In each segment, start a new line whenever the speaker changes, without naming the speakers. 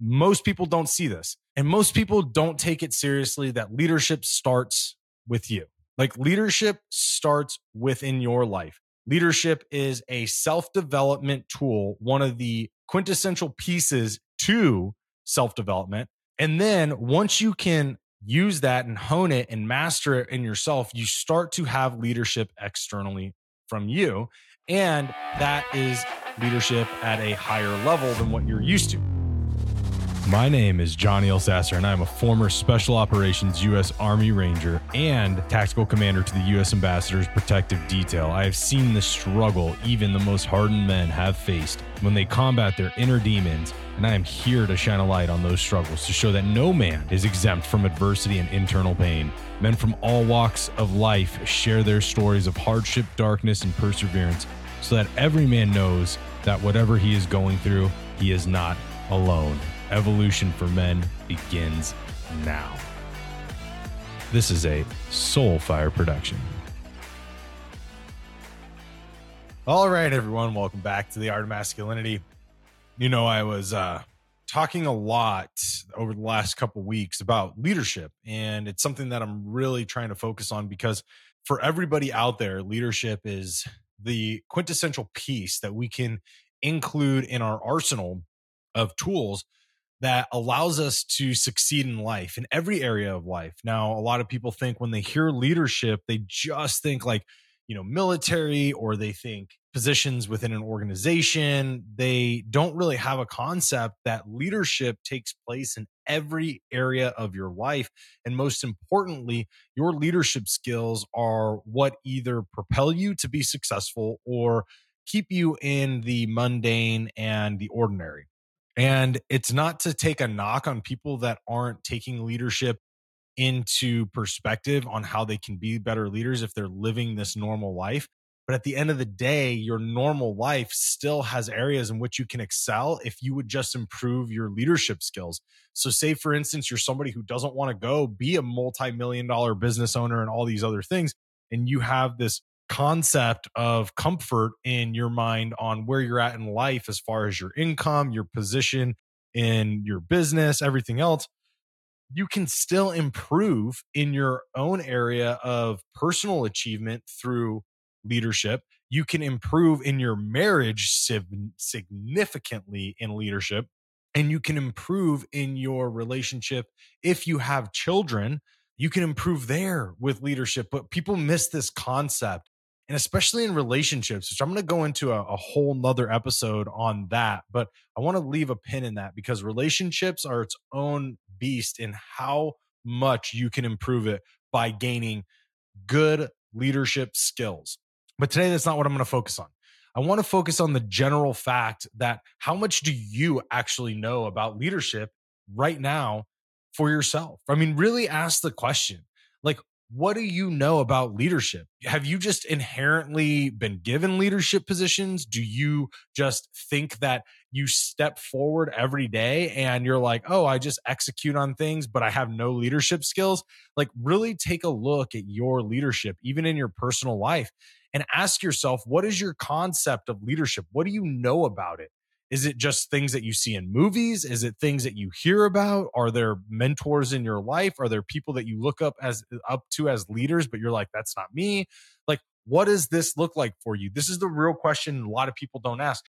most people don't see this. And most people don't take it seriously that leadership starts with you. Like leadership starts within your life. Leadership is a self development tool, one of the quintessential pieces to self development. And then once you can use that and hone it and master it in yourself, you start to have leadership externally from you. And that is leadership at a higher level than what you're used to. My name is Johnny Elsasser, and I'm a former Special Operations U.S. Army Ranger and Tactical Commander to the U.S. Ambassador's Protective Detail. I have seen the struggle even the most hardened men have faced when they combat their inner demons, and I am here to shine a light on those struggles to show that no man is exempt from adversity and internal pain. Men from all walks of life share their stories of hardship, darkness, and perseverance so that every man knows that whatever he is going through, he is not alone. Evolution for Men begins now. This is a Soulfire production. All right, everyone, welcome back to the Art of Masculinity. You know, I was uh, talking a lot over the last couple weeks about leadership, and it's something that I'm really trying to focus on because for everybody out there, leadership is the quintessential piece that we can include in our arsenal of tools that allows us to succeed in life in every area of life. Now, a lot of people think when they hear leadership, they just think like, you know, military or they think positions within an organization. They don't really have a concept that leadership takes place in every area of your life. And most importantly, your leadership skills are what either propel you to be successful or keep you in the mundane and the ordinary. And it's not to take a knock on people that aren't taking leadership into perspective on how they can be better leaders if they're living this normal life. But at the end of the day, your normal life still has areas in which you can excel if you would just improve your leadership skills. So, say for instance, you're somebody who doesn't want to go be a multi million dollar business owner and all these other things, and you have this concept of comfort in your mind on where you're at in life as far as your income, your position in your business, everything else, you can still improve in your own area of personal achievement through leadership. You can improve in your marriage significantly in leadership, and you can improve in your relationship if you have children. You can improve there with leadership, but people miss this concept and especially in relationships, which I'm going to go into a, a whole nother episode on that. But I want to leave a pin in that because relationships are its own beast in how much you can improve it by gaining good leadership skills. But today, that's not what I'm going to focus on. I want to focus on the general fact that how much do you actually know about leadership right now for yourself? I mean, really ask the question like, what do you know about leadership? Have you just inherently been given leadership positions? Do you just think that you step forward every day and you're like, oh, I just execute on things, but I have no leadership skills? Like, really take a look at your leadership, even in your personal life, and ask yourself, what is your concept of leadership? What do you know about it? Is it just things that you see in movies? Is it things that you hear about? Are there mentors in your life? Are there people that you look up as up to as leaders, but you're like, that's not me? Like, what does this look like for you? This is the real question a lot of people don't ask.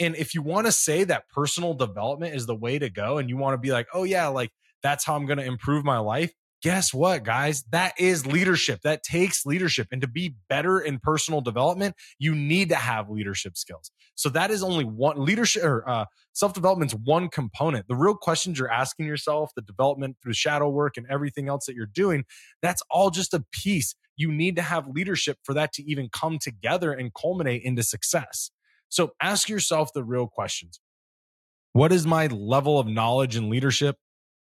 And if you want to say that personal development is the way to go and you want to be like, oh yeah, like that's how I'm going to improve my life, guess what, guys? That is leadership. That takes leadership. And to be better in personal development, you need to have leadership skills. So that is only one leadership or uh, self development is one component. The real questions you're asking yourself, the development through shadow work and everything else that you're doing, that's all just a piece. You need to have leadership for that to even come together and culminate into success. So ask yourself the real questions. What is my level of knowledge and leadership?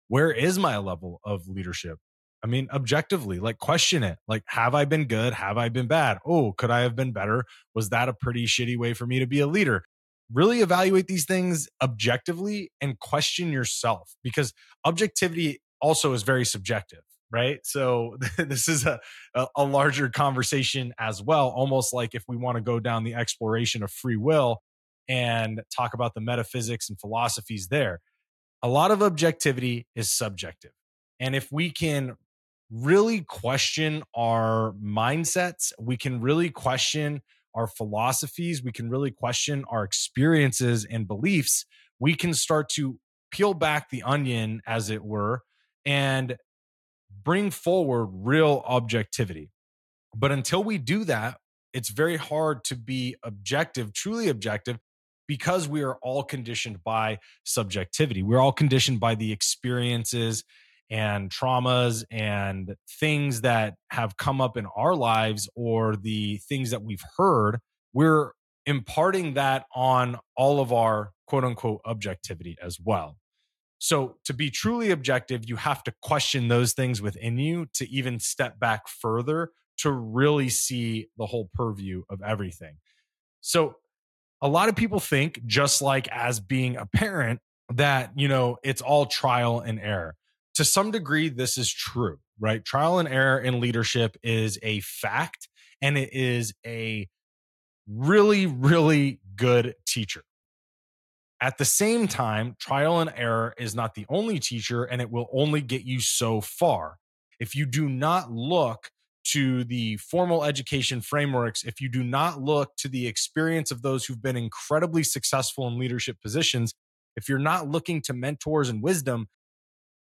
Where is my level of leadership? I mean, objectively, like question it. Like, have I been good? Have I been bad? Oh, could I have been better? Was that a pretty shitty way for me to be a leader? Really evaluate these things objectively and question yourself because objectivity also is very subjective, right? So this is a, a larger conversation as well, almost like if we want to go down the exploration of free will and talk about the metaphysics and philosophies there a lot of objectivity is subjective. And if we can really question our mindsets, we can really question our philosophies, we can really question our experiences and beliefs, we can start to peel back the onion, as it were, and bring forward real objectivity. But until we do that, it's very hard to be objective, truly objective, because we are all conditioned by subjectivity. We're all conditioned by the experiences and traumas and things that have come up in our lives or the things that we've heard. We're imparting that on all of our quote unquote objectivity as well. So, to be truly objective, you have to question those things within you to even step back further to really see the whole purview of everything. So, a lot of people think, just like as being a parent, that, you know, it's all trial and error. To some degree, this is true, right? Trial and error in leadership is a fact and it is a really, really good teacher. At the same time, trial and error is not the only teacher and it will only get you so far. If you do not look to the formal education frameworks, if you do not look to the experience of those who've been incredibly successful in leadership positions, if you're not looking to mentors and wisdom,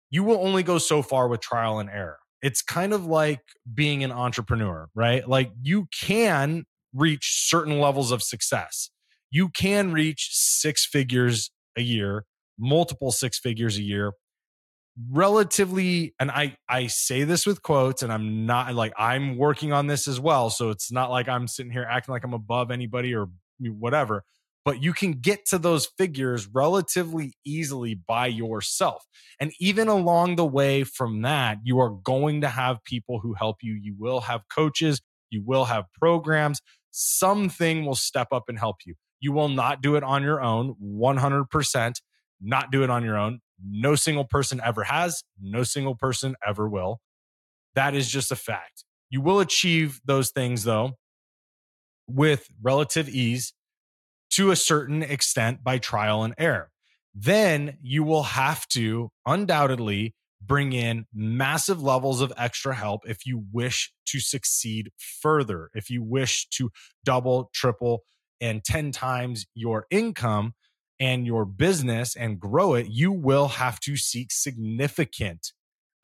you will only go so far with trial and error. It's kind of like being an entrepreneur, right? Like you can reach certain levels of success. You can reach six figures a year, multiple six figures a year relatively and i i say this with quotes and i'm not like i'm working on this as well so it's not like i'm sitting here acting like i'm above anybody or whatever but you can get to those figures relatively easily by yourself. And even along the way from that you are going to have people who help you. You will have coaches. You will have programs. Something will step up and help you. You will not do it on your own 100% not do it on your own. No single person ever has, no single person ever will. That is just a fact. You will achieve those things, though, with relative ease to a certain extent by trial and error. Then you will have to undoubtedly bring in massive levels of extra help if you wish to succeed further, if you wish to double, triple, and 10 times your income and your business and grow it, you will have to seek significant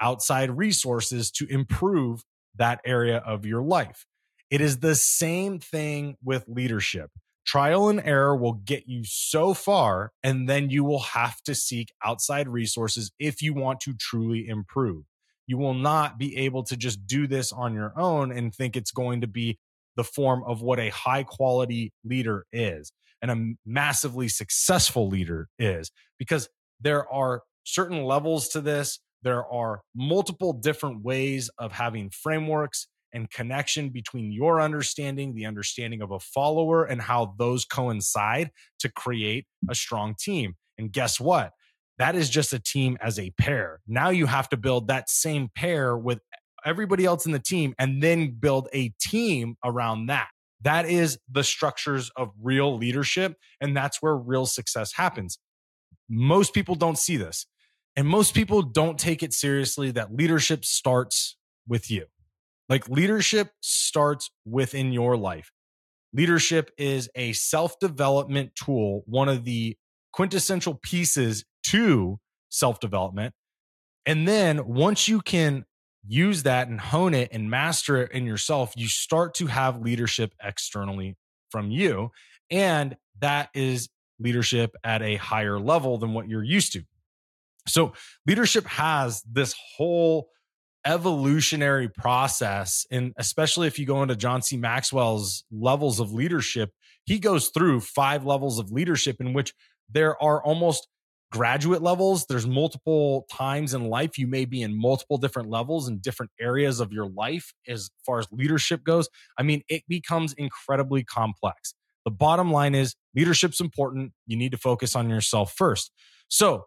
outside resources to improve that area of your life. It is the same thing with leadership. Trial and error will get you so far, and then you will have to seek outside resources if you want to truly improve. You will not be able to just do this on your own and think it's going to be the form of what a high quality leader is and a massively successful leader is because there are certain levels to this. There are multiple different ways of having frameworks and connection between your understanding, the understanding of a follower, and how those coincide to create a strong team. And guess what? That is just a team as a pair. Now you have to build that same pair with everybody else in the team and then build a team around that. That is the structures of real leadership. And that's where real success happens. Most people don't see this. And most people don't take it seriously that leadership starts with you. Like leadership starts within your life. Leadership is a self development tool, one of the quintessential pieces to self development. And then once you can use that and hone it and master it in yourself, you start to have leadership externally from you. And that is leadership at a higher level than what you're used to. So, leadership has this whole evolutionary process. And especially if you go into John C. Maxwell's levels of leadership, he goes through five levels of leadership in which there are almost graduate levels. There's multiple times in life you may be in multiple different levels in different areas of your life as far as leadership goes. I mean, it becomes incredibly complex. The bottom line is leadership's important. You need to focus on yourself first. So,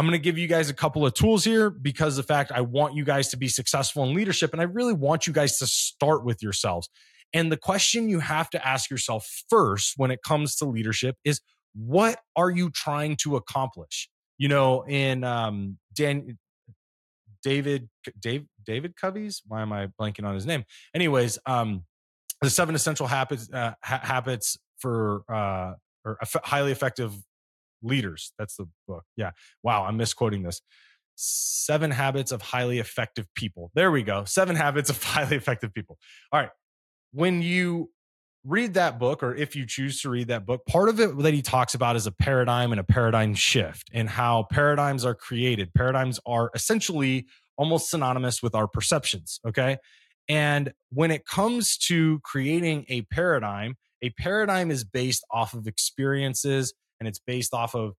I'm going to give you guys a couple of tools here because the fact I want you guys to be successful in leadership and I really want you guys to start with yourselves. And the question you have to ask yourself first when it comes to leadership is what are you trying to accomplish? You know, in um, Dan, David, Dave, David Covey's. Why am I blanking on his name? Anyways, um, the seven essential habits uh, ha- habits for uh, or highly effective leaders. That's the book. Yeah. Wow, I'm misquoting this. Seven habits of highly effective people. There we go. Seven habits of highly effective people. All right. When you read that book, or if you choose to read that book, part of it that he talks about is a paradigm and a paradigm shift and how paradigms are created. Paradigms are essentially almost synonymous with our perceptions. Okay. And when it comes to creating a paradigm, a paradigm is based off of experiences and it's based off of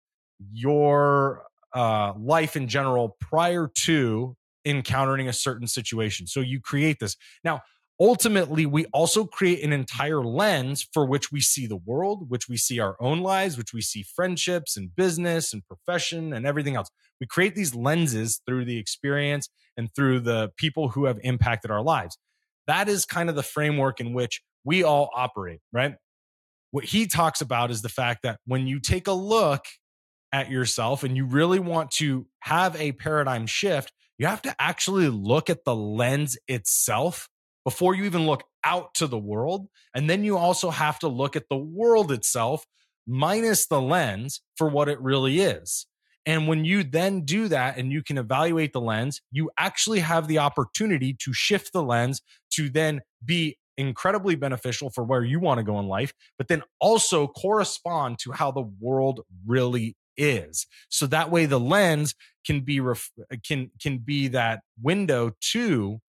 your uh, life in general prior to encountering a certain situation. So you create this. Now, ultimately, we also create an entire lens for which we see the world, which we see our own lives, which we see friendships and business and profession and everything else. We create these lenses through the experience and through the people who have impacted our lives. That is kind of the framework in which we all operate, right? What he talks about is the fact that when you take a look at yourself and you really want to have a paradigm shift, you have to actually look at the lens itself before you even look out to the world. And then you also have to look at the world itself minus the lens for what it really is. And when you then do that and you can evaluate the lens, you actually have the opportunity to shift the lens to then be incredibly beneficial for where you want to go in life, but then also correspond to how the world really is. So that way the lens can be ref- uh, can can be that window to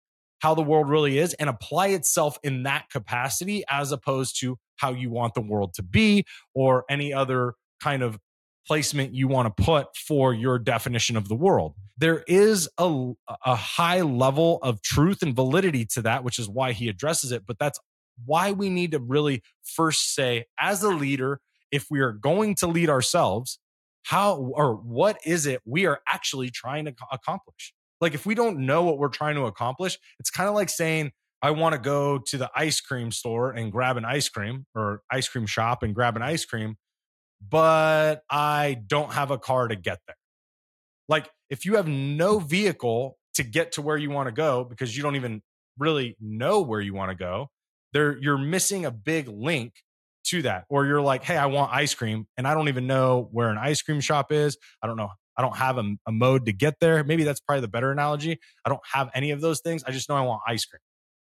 how the world really is and apply itself in that capacity as opposed to how you want the world to be or any other kind of placement you want to put for your definition of the world. There is a, a high level of truth and validity to that, which is why he addresses it. But that's why we need to really first say, as a leader, if we are going to lead ourselves, how or what is it we are actually trying to accomplish? Like if we don't know what we're trying to accomplish, it's kind of like saying, I want to go to the ice cream store and grab an ice cream or ice cream shop and grab an ice cream, but I don't have a car to get there. Like if you have no vehicle to get to where you want to go because you don't even really know where you want to go, there you're missing a big link to that. Or you're like, hey, I want ice cream and I don't even know where an ice cream shop is. I don't know I don't have a, a mode to get there. Maybe that's probably the better analogy. I don't have any of those things. I just know I want ice cream,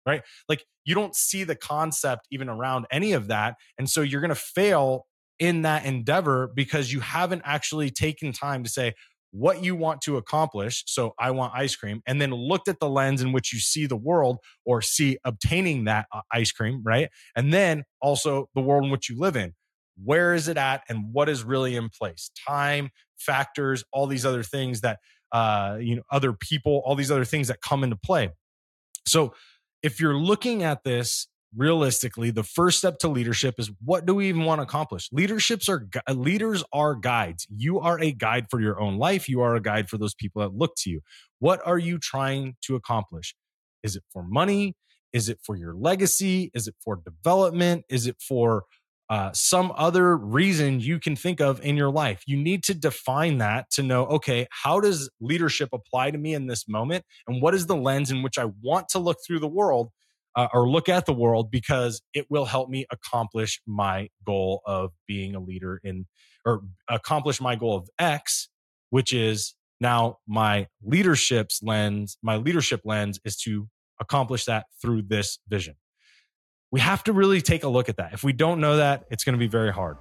right? Like you don't see the concept even around any of that. And so you're going to fail in that endeavor because you haven't actually taken time to say, what you want to accomplish. So I want ice cream, and then looked at the lens in which you see the world or see obtaining that uh, ice cream, right? And then also the world in which you live in where is it at and what is really in place time factors all these other things that uh you know other people all these other things that come into play so if you're looking at this realistically the first step to leadership is what do we even want to accomplish? Leaderships are leaders are guides. You are a guide for your own life. You are a guide for those people that look to you. What are you trying to accomplish? Is it for money? Is it for your legacy? Is it for development? Is it for uh, some other reason you can think of in your life. You need to define that to know, okay, how does leadership apply to me in this moment? And what is the lens in which I want to look through the world uh, or look at the world because it will help me accomplish my goal of being a leader in or accomplish my goal of X, which is now my leadership's lens, my leadership lens is to accomplish that through this vision. We have to really take a look at that. If we don't know that, it's going to be very hard.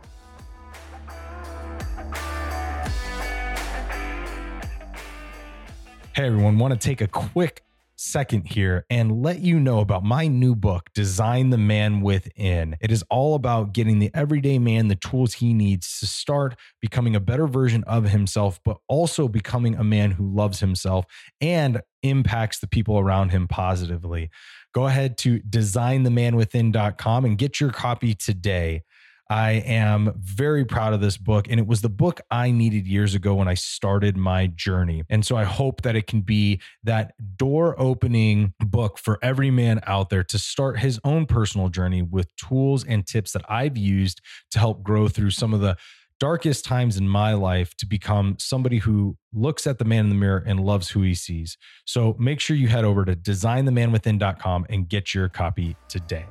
Hey everyone, want to take a quick second here and let you know about my new book, Design the Man Within. It is all about getting the everyday man the tools he needs to start becoming a better version of himself, but also becoming a man who loves himself and impacts the people around him positively. Go ahead to designthemanwithin.com and get your copy today. I am very proud of this book, and it was the book I needed years ago when I started my journey. And so I hope that it can be that door opening book for every man out there to start his own personal journey with tools and tips that I've used to help grow through some of the darkest times in my life to become somebody who looks at the man in the mirror and loves who he sees. So make sure you head over to designthemanwithin.com and get your copy today.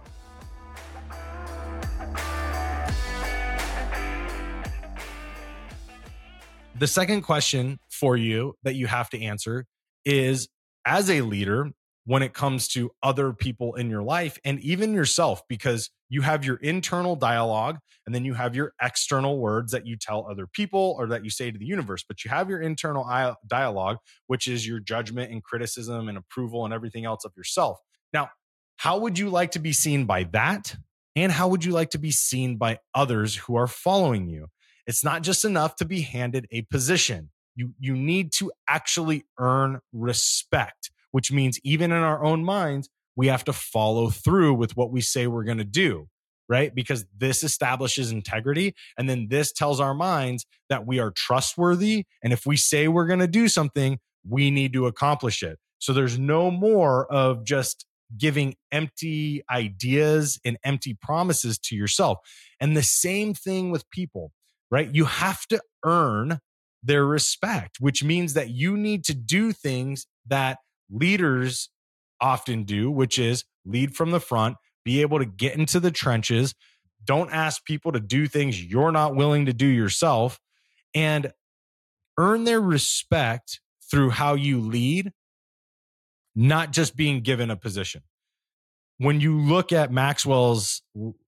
The second question for you that you have to answer is as a leader, when it comes to other people in your life and even yourself, because you have your internal dialogue and then you have your external words that you tell other people or that you say to the universe. But you have your internal dialogue, which is your judgment and criticism and approval and everything else of yourself. Now, how would you like to be seen by that? And how would you like to be seen by others who are following you? It's not just enough to be handed a position. You, you need to actually earn respect which means even in our own minds, we have to follow through with what we say we're going to do, right? Because this establishes integrity. And then this tells our minds that we are trustworthy. And if we say we're going to do something, we need to accomplish it. So there's no more of just giving empty ideas and empty promises to yourself. And the same thing with people, right? You have to earn their respect, which means that you need to do things that leaders often do, which is lead from the front, be able to get into the trenches. Don't ask people to do things you're not willing to do yourself and earn their respect through how you lead, not just being given a position. When you look at Maxwell's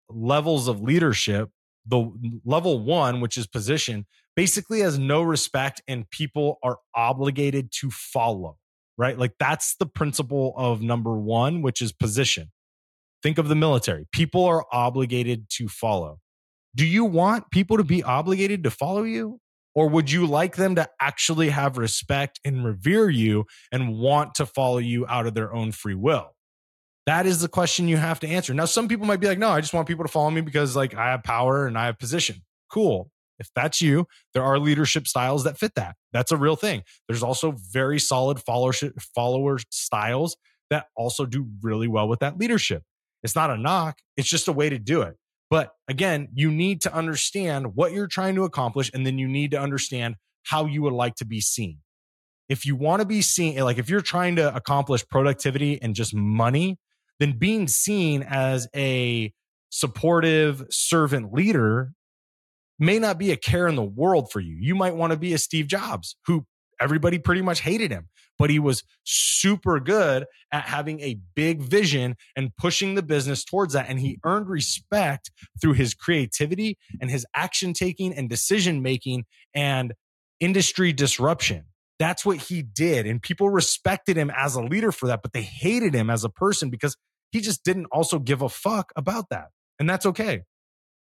levels of leadership, the level one, which is position, basically has no respect and people are obligated to follow right? Like that's the principle of number one, which is position. Think of the military. People are obligated to follow. Do you want people to be obligated to follow you? Or would you like them to actually have respect and revere you and want to follow you out of their own free will? That is the question you have to answer. Now, some people might be like, no, I just want people to follow me because like I have power and I have position. Cool. If that's you, there are leadership styles that fit that. That's a real thing. There's also very solid followership follower styles that also do really well with that leadership. It's not a knock, it's just a way to do it. But again, you need to understand what you're trying to accomplish and then you need to understand how you would like to be seen. If you want to be seen, like if you're trying to accomplish productivity and just money, then being seen as a supportive servant leader may not be a care in the world for you. You might want to be a Steve Jobs who everybody pretty much hated him, but he was super good at having a big vision and pushing the business towards that. And he earned respect through his creativity and his action taking and decision making and industry disruption. That's what he did. And people respected him as a leader for that, but they hated him as a person because he just didn't also give a fuck about that. And that's okay.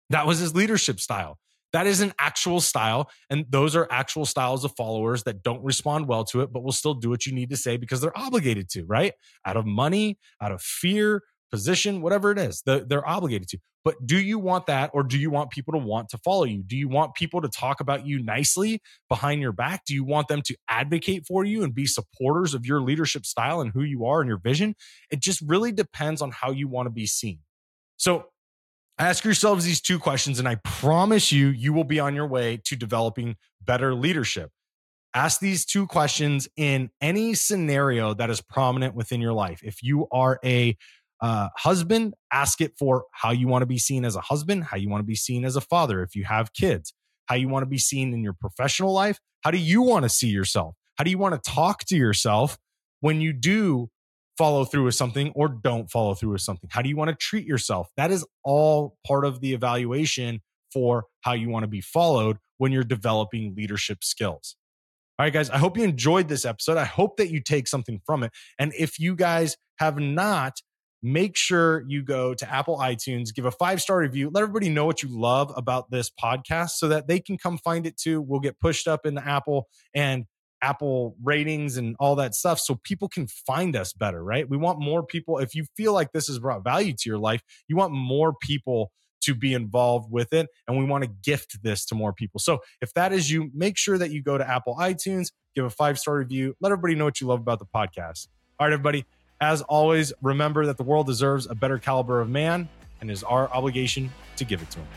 That was his leadership style. That is an actual style. And those are actual styles of followers that don't respond well to it, but will still do what you need to say because they're obligated to, right? Out of money, out of fear, position, whatever it is, they're obligated to. But do you want that or do you want people to want to follow you? Do you want people to talk about you nicely behind your back? Do you want them to advocate for you and be supporters of your leadership style and who you are and your vision? It just really depends on how you want to be seen. So Ask yourselves these two questions, and I promise you, you will be on your way to developing better leadership. Ask these two questions in any scenario that is prominent within your life. If you are a uh, husband, ask it for how you want to be seen as a husband, how you want to be seen as a father. If you have kids, how you want to be seen in your professional life. How do you want to see yourself? How do you want to talk to yourself when you do follow through with something or don't follow through with something? How do you want to treat yourself? That is all part of the evaluation for how you want to be followed when you're developing leadership skills. All right, guys, I hope you enjoyed this episode. I hope that you take something from it. And if you guys have not, make sure you go to Apple iTunes, give a five star review, let everybody know what you love about this podcast so that they can come find it too. We'll get pushed up in the Apple and Apple ratings and all that stuff so people can find us better, right? We want more people. If you feel like this has brought value to your life, you want more people to be involved with it. And we want to gift this to more people. So if that is you, make sure that you go to Apple iTunes, give a five star review, let everybody know what you love about the podcast. All right, everybody. As always, remember that the world deserves a better caliber of man and is our obligation to give it to them.